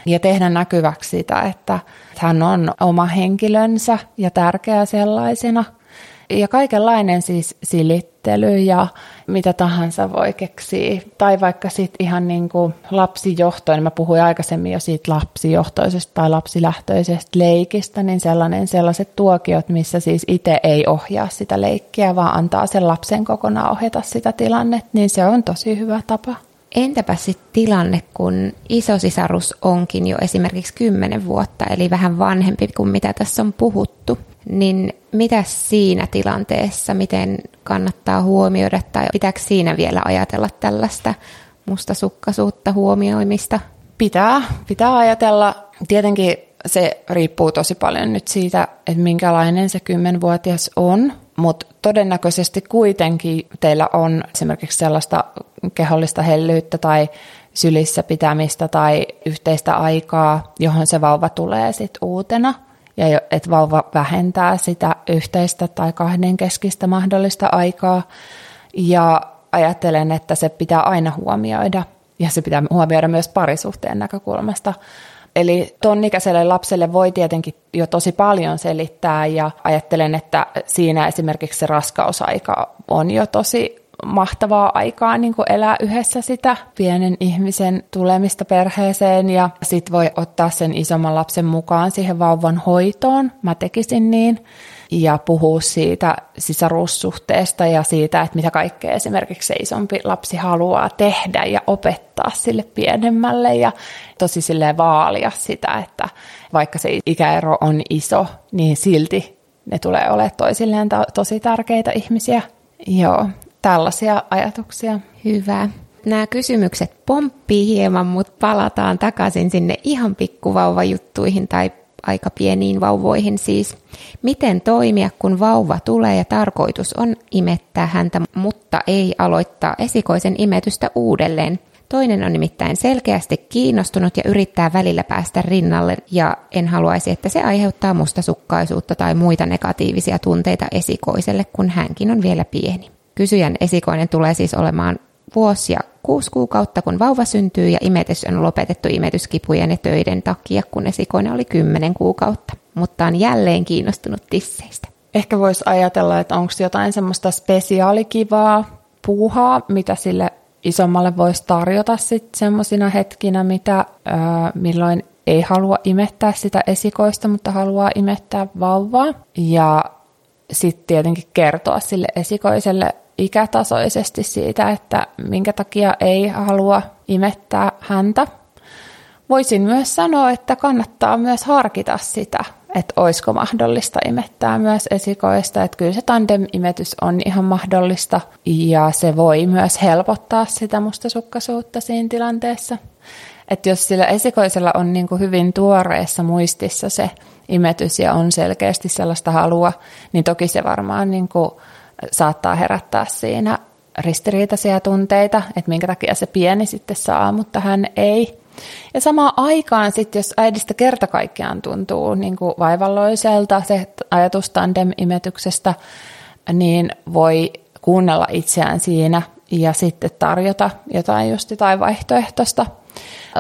Ja tehdä näkyväksi sitä, että hän on oma henkilönsä ja tärkeä sellaisena – ja kaikenlainen siis silittely ja mitä tahansa voi keksiä. Tai vaikka sitten ihan niin kuin lapsijohtoinen, mä puhuin aikaisemmin jo siitä lapsijohtoisesta tai lapsilähtöisestä leikistä, niin sellainen, sellaiset tuokiot, missä siis itse ei ohjaa sitä leikkiä, vaan antaa sen lapsen kokonaan ohjata sitä tilannetta, niin se on tosi hyvä tapa. Entäpä sitten tilanne, kun isosisarus onkin jo esimerkiksi 10 vuotta, eli vähän vanhempi kuin mitä tässä on puhuttu, niin mitä siinä tilanteessa, miten kannattaa huomioida tai pitääkö siinä vielä ajatella tällaista mustasukkaisuutta huomioimista? Pitää, pitää ajatella. Tietenkin se riippuu tosi paljon nyt siitä, että minkälainen se kymmenvuotias on, mutta todennäköisesti kuitenkin teillä on esimerkiksi sellaista kehollista hellyyttä tai sylissä pitämistä tai yhteistä aikaa, johon se vauva tulee sitten uutena. Ja että vauva vähentää sitä yhteistä tai kahdenkeskistä mahdollista aikaa. Ja ajattelen, että se pitää aina huomioida. Ja se pitää huomioida myös parisuhteen näkökulmasta. Eli ton ikäiselle lapselle voi tietenkin jo tosi paljon selittää ja ajattelen, että siinä esimerkiksi se raskausaika on jo tosi mahtavaa aikaa niin kuin elää yhdessä sitä pienen ihmisen tulemista perheeseen ja sit voi ottaa sen isomman lapsen mukaan siihen vauvan hoitoon. Mä tekisin niin ja puhua siitä sisaruussuhteesta ja siitä, että mitä kaikkea esimerkiksi se isompi lapsi haluaa tehdä ja opettaa sille pienemmälle ja tosi sille vaalia sitä, että vaikka se ikäero on iso, niin silti ne tulee olemaan toisilleen to- tosi tärkeitä ihmisiä. Joo, tällaisia ajatuksia. Hyvä. Nämä kysymykset pomppii hieman, mutta palataan takaisin sinne ihan pikkuvauvajuttuihin tai aika pieniin vauvoihin siis. Miten toimia, kun vauva tulee ja tarkoitus on imettää häntä, mutta ei aloittaa esikoisen imetystä uudelleen. Toinen on nimittäin selkeästi kiinnostunut ja yrittää välillä päästä rinnalle ja en haluaisi, että se aiheuttaa mustasukkaisuutta tai muita negatiivisia tunteita esikoiselle, kun hänkin on vielä pieni. Kysyjän esikoinen tulee siis olemaan vuosia kuusi kuukautta, kun vauva syntyy ja imetys on lopetettu imetyskipujen ja töiden takia, kun esikoinen oli kymmenen kuukautta, mutta on jälleen kiinnostunut tisseistä. Ehkä voisi ajatella, että onko jotain semmoista spesiaalikivaa puuhaa, mitä sille isommalle voisi tarjota sitten semmoisina hetkinä, mitä, öö, milloin ei halua imettää sitä esikoista, mutta haluaa imettää vauvaa. Ja sitten tietenkin kertoa sille esikoiselle ikätasoisesti siitä, että minkä takia ei halua imettää häntä. Voisin myös sanoa, että kannattaa myös harkita sitä, että olisiko mahdollista imettää myös esikoista, että kyllä se tandem-imetys on ihan mahdollista ja se voi myös helpottaa sitä mustasukkaisuutta siinä tilanteessa. Että jos sillä esikoisella on niin kuin hyvin tuoreessa muistissa se imetys ja on selkeästi sellaista halua, niin toki se varmaan niin kuin saattaa herättää siinä ristiriitaisia tunteita, että minkä takia se pieni sitten saa, mutta hän ei. Ja samaan aikaan sitten, jos äidistä kerta kaikkiaan tuntuu niin kuin vaivalloiselta se ajatus tandem-imetyksestä, niin voi kuunnella itseään siinä ja sitten tarjota jotain just jotain vaihtoehtoista.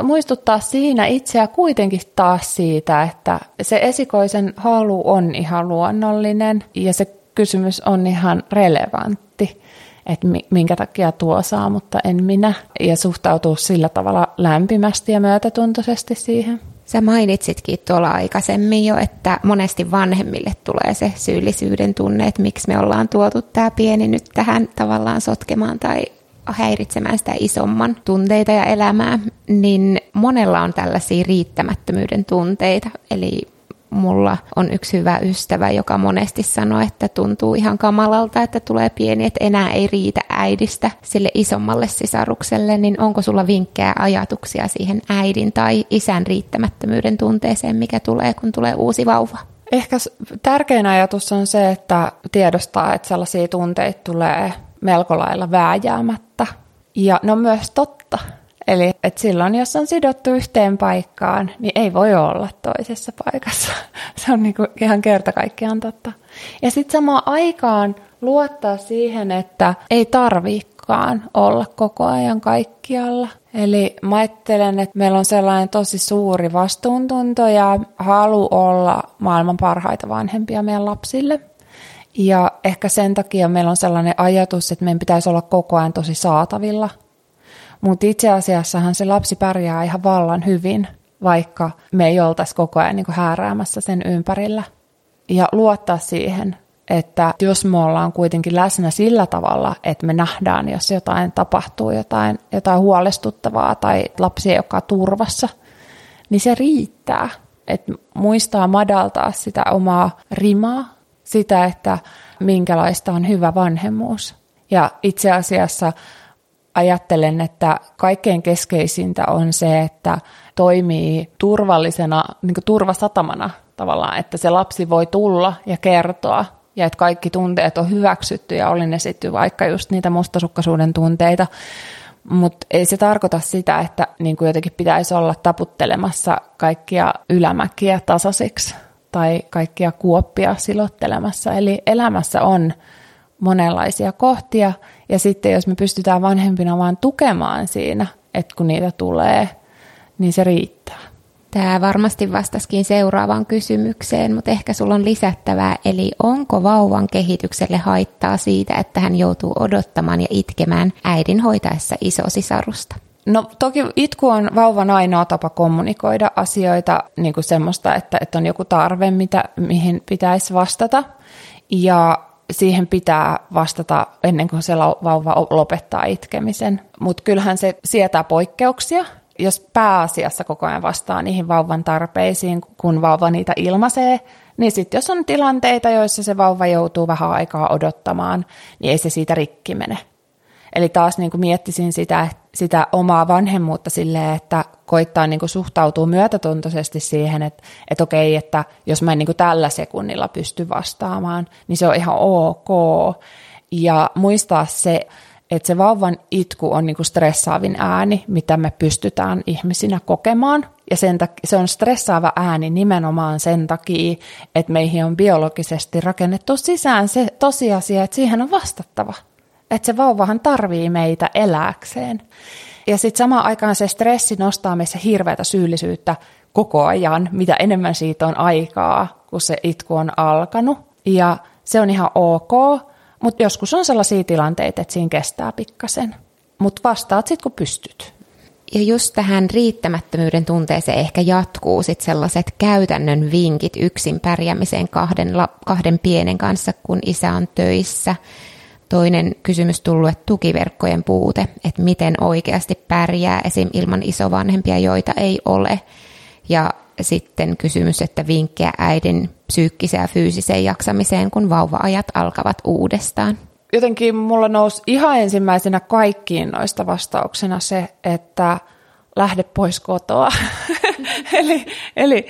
Muistuttaa siinä itseä kuitenkin taas siitä, että se esikoisen halu on ihan luonnollinen ja se kysymys on ihan relevantti, että minkä takia tuo saa, mutta en minä, ja suhtautuu sillä tavalla lämpimästi ja myötätuntoisesti siihen. Sä mainitsitkin tuolla aikaisemmin jo, että monesti vanhemmille tulee se syyllisyyden tunne, että miksi me ollaan tuotu tämä pieni nyt tähän tavallaan sotkemaan tai häiritsemään sitä isomman tunteita ja elämää, niin monella on tällaisia riittämättömyyden tunteita. Eli mulla on yksi hyvä ystävä, joka monesti sanoo, että tuntuu ihan kamalalta, että tulee pieni, että enää ei riitä äidistä sille isommalle sisarukselle, niin onko sulla vinkkejä ajatuksia siihen äidin tai isän riittämättömyyden tunteeseen, mikä tulee, kun tulee uusi vauva? Ehkä tärkein ajatus on se, että tiedostaa, että sellaisia tunteita tulee melko lailla vääjäämättä. Ja ne on myös totta. Eli että silloin, jos on sidottu yhteen paikkaan, niin ei voi olla toisessa paikassa. Se on niinku ihan kerta kaikkiaan totta. Ja sitten samaan aikaan luottaa siihen, että ei tarviikaan olla koko ajan kaikkialla. Eli mä ajattelen, että meillä on sellainen tosi suuri vastuuntunto ja halu olla maailman parhaita vanhempia meidän lapsille. Ja ehkä sen takia meillä on sellainen ajatus, että meidän pitäisi olla koko ajan tosi saatavilla – mutta itse asiassahan se lapsi pärjää ihan vallan hyvin, vaikka me ei oltaisi koko ajan niin hääräämässä sen ympärillä. Ja luottaa siihen, että jos me ollaan kuitenkin läsnä sillä tavalla, että me nähdään, jos jotain tapahtuu, jotain, jotain huolestuttavaa tai lapsi joka on turvassa, niin se riittää. Että muistaa madaltaa sitä omaa rimaa, sitä, että minkälaista on hyvä vanhemmuus. Ja itse asiassa ajattelen, että kaikkein keskeisintä on se, että toimii turvallisena, niin turvasatamana tavallaan, että se lapsi voi tulla ja kertoa ja että kaikki tunteet on hyväksytty ja oli ne sitten vaikka just niitä mustasukkaisuuden tunteita, mutta ei se tarkoita sitä, että niin kuin jotenkin pitäisi olla taputtelemassa kaikkia ylämäkiä tasaisiksi tai kaikkia kuoppia silottelemassa. Eli elämässä on monenlaisia kohtia ja sitten jos me pystytään vanhempina vaan tukemaan siinä, että kun niitä tulee, niin se riittää. Tämä varmasti vastaskin seuraavaan kysymykseen, mutta ehkä sulla on lisättävää. Eli onko vauvan kehitykselle haittaa siitä, että hän joutuu odottamaan ja itkemään äidin hoitaessa isosisarusta? No toki itku on vauvan ainoa tapa kommunikoida asioita, niin kuin semmoista, että, että on joku tarve, mitä, mihin pitäisi vastata. Ja siihen pitää vastata ennen kuin se vauva lopettaa itkemisen. Mutta kyllähän se sietää poikkeuksia, jos pääasiassa koko ajan vastaa niihin vauvan tarpeisiin, kun vauva niitä ilmaisee, niin sitten jos on tilanteita, joissa se vauva joutuu vähän aikaa odottamaan, niin ei se siitä rikki mene. Eli taas niin kuin miettisin sitä, sitä omaa vanhemmuutta silleen, että koittaa niin kuin suhtautua myötätuntoisesti siihen, että, että okei, että jos mä en niin kuin tällä sekunnilla pysty vastaamaan, niin se on ihan ok. Ja muistaa se, että se vauvan itku on niinku stressaavin ääni, mitä me pystytään ihmisinä kokemaan. Ja sen takia, se on stressaava ääni nimenomaan sen takia, että meihin on biologisesti rakennettu sisään se tosiasia, että siihen on vastattava. Että se vauvahan tarvii meitä elääkseen. Ja sitten samaan aikaan se stressi nostaa meissä hirveätä syyllisyyttä koko ajan, mitä enemmän siitä on aikaa, kun se itku on alkanut. Ja se on ihan ok, mutta joskus on sellaisia tilanteita, että siinä kestää pikkasen. Mutta vastaat sitten, kun pystyt. Ja just tähän riittämättömyyden tunteeseen ehkä jatkuu sitten sellaiset käytännön vinkit yksin pärjäämiseen kahden, kahden pienen kanssa, kun isä on töissä. Toinen kysymys tullut, että tukiverkkojen puute, että miten oikeasti pärjää esim. ilman isovanhempia, joita ei ole. Ja sitten kysymys, että vinkkejä äidin psyykkiseen ja fyysiseen jaksamiseen, kun vauva-ajat alkavat uudestaan? Jotenkin mulla nousi ihan ensimmäisenä kaikkiin noista vastauksena se, että lähde pois kotoa. eli eli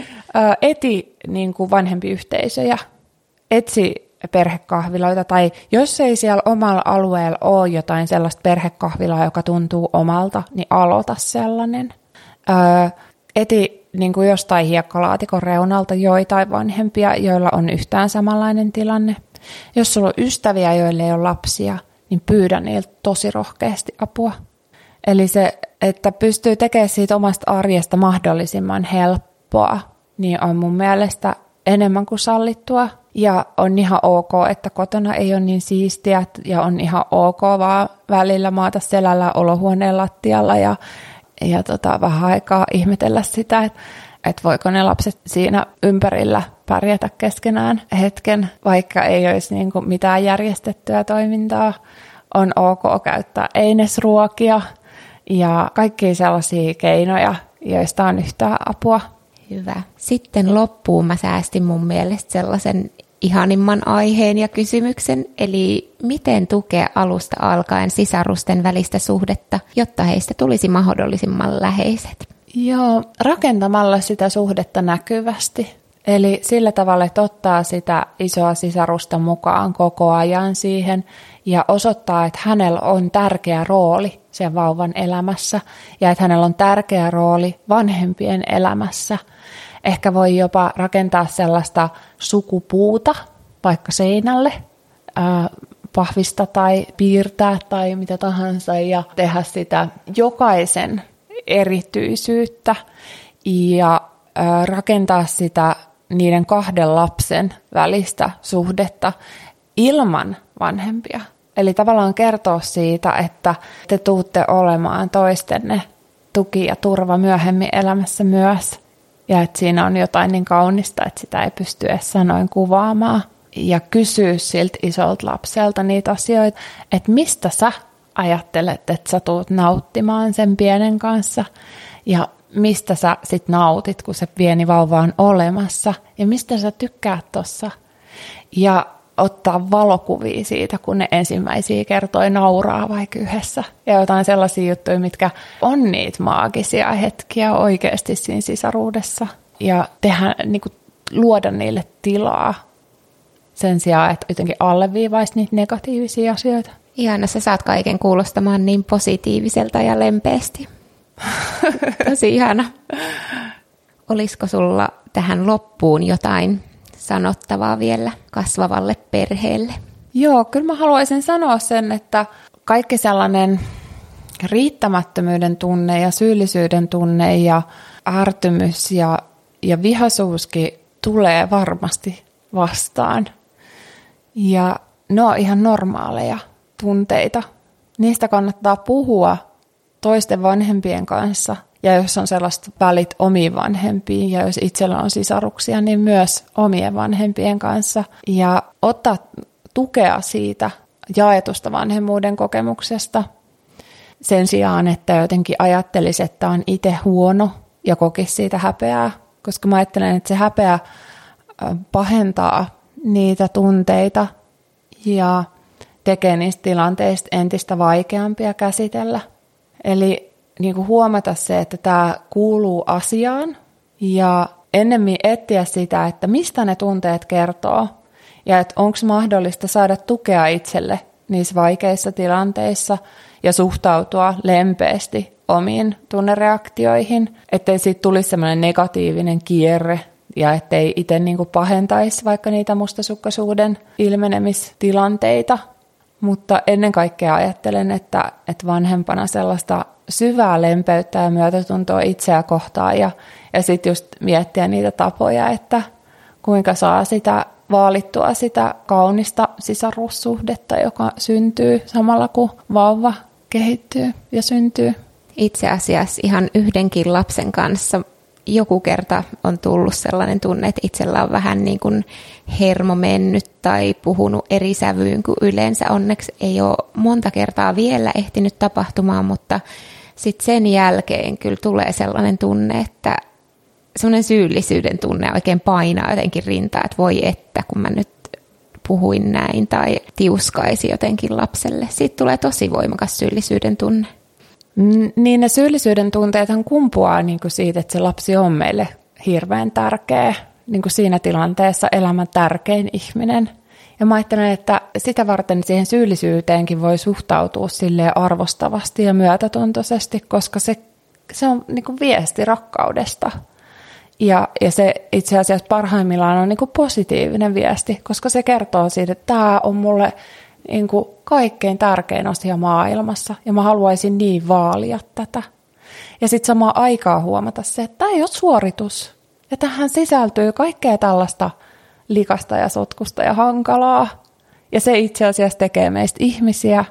eti niin kuin vanhempi yhteisöjä, etsi perhekahviloita, tai jos ei siellä omalla alueella ole jotain sellaista perhekahvilaa, joka tuntuu omalta, niin aloita sellainen. Äh, eti niin kuin jostain hiekkalaatikon reunalta joitain vanhempia, joilla on yhtään samanlainen tilanne. Jos sulla on ystäviä, joille ei ole lapsia, niin pyydä niiltä tosi rohkeasti apua. Eli se, että pystyy tekemään siitä omasta arjesta mahdollisimman helppoa, niin on mun mielestä enemmän kuin sallittua. Ja on ihan ok, että kotona ei ole niin siistiä ja on ihan ok vaan välillä maata selällä olohuoneen lattialla ja ja tota, vähän aikaa ihmetellä sitä, että että voiko ne lapset siinä ympärillä pärjätä keskenään hetken, vaikka ei olisi niin kuin mitään järjestettyä toimintaa. On ok käyttää einesruokia ja kaikkia sellaisia keinoja, joista on yhtään apua. Hyvä. Sitten loppuun mä säästin mun mielestä sellaisen ihanimman aiheen ja kysymyksen, eli miten tukea alusta alkaen sisarusten välistä suhdetta, jotta heistä tulisi mahdollisimman läheiset? Joo, rakentamalla sitä suhdetta näkyvästi. Eli sillä tavalla, että ottaa sitä isoa sisarusta mukaan koko ajan siihen ja osoittaa, että hänellä on tärkeä rooli sen vauvan elämässä ja että hänellä on tärkeä rooli vanhempien elämässä – Ehkä voi jopa rakentaa sellaista sukupuuta vaikka seinälle, pahvista tai piirtää tai mitä tahansa ja tehdä sitä jokaisen erityisyyttä ja rakentaa sitä niiden kahden lapsen välistä suhdetta ilman vanhempia. Eli tavallaan kertoa siitä, että te tuutte olemaan toistenne tuki ja turva myöhemmin elämässä myös ja että siinä on jotain niin kaunista, että sitä ei pysty edes sanoin kuvaamaan. ja kysyä siltä isolta lapselta niitä asioita, että mistä sä ajattelet, että sä tuut nauttimaan sen pienen kanssa ja mistä sä sit nautit, kun se pieni vauva on olemassa ja mistä sä tykkäät tossa. Ja ottaa valokuvia siitä, kun ne ensimmäisiä kertoi nauraa vaikka yhdessä. Ja jotain sellaisia juttuja, mitkä on niitä maagisia hetkiä oikeasti siinä sisaruudessa. Ja tehdä, niin kuin, luoda niille tilaa sen sijaan, että jotenkin alleviivaisi niitä negatiivisia asioita. Ihana, sä saat kaiken kuulostamaan niin positiiviselta ja lempeästi. Tosi ihana. Olisiko sulla tähän loppuun jotain sanottavaa vielä kasvavalle perheelle? Joo, kyllä mä haluaisin sanoa sen, että kaikki sellainen riittämättömyyden tunne ja syyllisyyden tunne ja ärtymys ja, ja vihaisuuskin tulee varmasti vastaan. Ja ne on ihan normaaleja tunteita. Niistä kannattaa puhua toisten vanhempien kanssa – ja jos on sellaista välit omiin vanhempiin ja jos itsellä on sisaruksia, niin myös omien vanhempien kanssa. Ja ottaa tukea siitä jaetusta vanhemmuuden kokemuksesta sen sijaan, että jotenkin ajattelisi, että on itse huono ja kokisi siitä häpeää. Koska mä ajattelen, että se häpeä pahentaa niitä tunteita ja tekee niistä tilanteista entistä vaikeampia käsitellä. Eli niin kuin huomata se, että tämä kuuluu asiaan ja ennemmin etsiä sitä, että mistä ne tunteet kertoo ja että onko mahdollista saada tukea itselle niissä vaikeissa tilanteissa ja suhtautua lempeästi omiin tunnereaktioihin, ettei siitä tulisi semmoinen negatiivinen kierre ja ettei itse niin pahentaisi vaikka niitä mustasukkaisuuden ilmenemistilanteita. Mutta ennen kaikkea ajattelen, että, että vanhempana sellaista syvää lempeyttä ja myötätuntoa itseä kohtaan ja, ja sitten just miettiä niitä tapoja, että kuinka saa sitä vaalittua sitä kaunista sisarussuhdetta, joka syntyy samalla kun vauva kehittyy ja syntyy. Itse asiassa ihan yhdenkin lapsen kanssa joku kerta on tullut sellainen tunne, että itsellä on vähän niin kuin hermo mennyt tai puhunut eri sävyyn kuin yleensä. Onneksi ei ole monta kertaa vielä ehtinyt tapahtumaan, mutta sitten sen jälkeen kyllä tulee sellainen tunne, että sellainen syyllisyyden tunne oikein painaa jotenkin rintaa, että voi että, kun mä nyt puhuin näin tai tiuskaisi jotenkin lapselle. Siitä tulee tosi voimakas syyllisyyden tunne. Niin ne syyllisyyden tunteethan kumpuaa niin kuin siitä, että se lapsi on meille hirveän tärkeä, niin kuin siinä tilanteessa elämän tärkein ihminen – ja mä ajattelen, että sitä varten siihen syyllisyyteenkin voi suhtautua sille arvostavasti ja myötätuntoisesti, koska se, se on niin kuin viesti rakkaudesta. Ja, ja se itse asiassa parhaimmillaan on niin kuin positiivinen viesti, koska se kertoo siitä, että tämä on mulle niin kuin kaikkein tärkein asia maailmassa ja mä haluaisin niin vaalia tätä. Ja sitten samaan aikaa huomata se, että tämä ei ole suoritus. Ja tähän sisältyy kaikkea tällaista – likasta ja sotkusta ja hankalaa. Ja se itse asiassa tekee meistä ihmisiä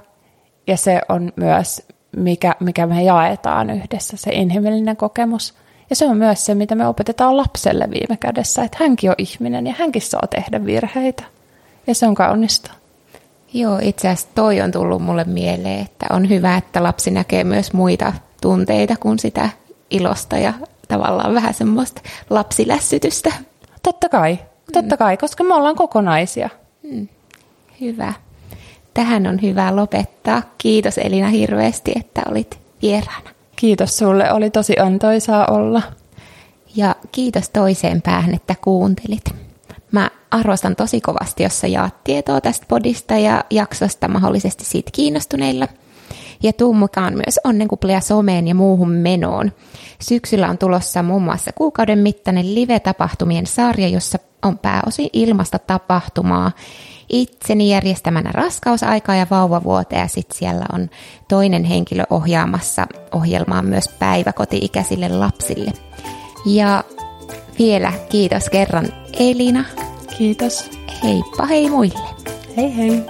ja se on myös, mikä, mikä me jaetaan yhdessä, se inhimillinen kokemus. Ja se on myös se, mitä me opetetaan lapselle viime kädessä, että hänkin on ihminen ja hänkin saa tehdä virheitä. Ja se on kaunista. Joo, itse asiassa toi on tullut mulle mieleen, että on hyvä, että lapsi näkee myös muita tunteita kuin sitä ilosta ja tavallaan vähän semmoista lapsilässytystä. Totta kai. Totta kai, koska me ollaan kokonaisia. Hmm. Hyvä. Tähän on hyvä lopettaa. Kiitos Elina hirveästi, että olit vieraana. Kiitos sulle, oli tosi antoisaa olla. Ja kiitos toiseen päähän, että kuuntelit. Mä arvostan tosi kovasti, jos sä jaat tietoa tästä podista ja jaksosta mahdollisesti siitä kiinnostuneilla – ja tuu mukaan myös onnenkuplia someen ja muuhun menoon. Syksyllä on tulossa muun muassa kuukauden mittainen live-tapahtumien sarja, jossa on pääosin ilmasta tapahtumaa itseni järjestämänä raskausaikaa ja vauvavuote ja sitten siellä on toinen henkilö ohjaamassa ohjelmaa myös päiväkoti-ikäisille lapsille. Ja vielä kiitos kerran Elina. Kiitos. Heippa hei muille. Hei hei.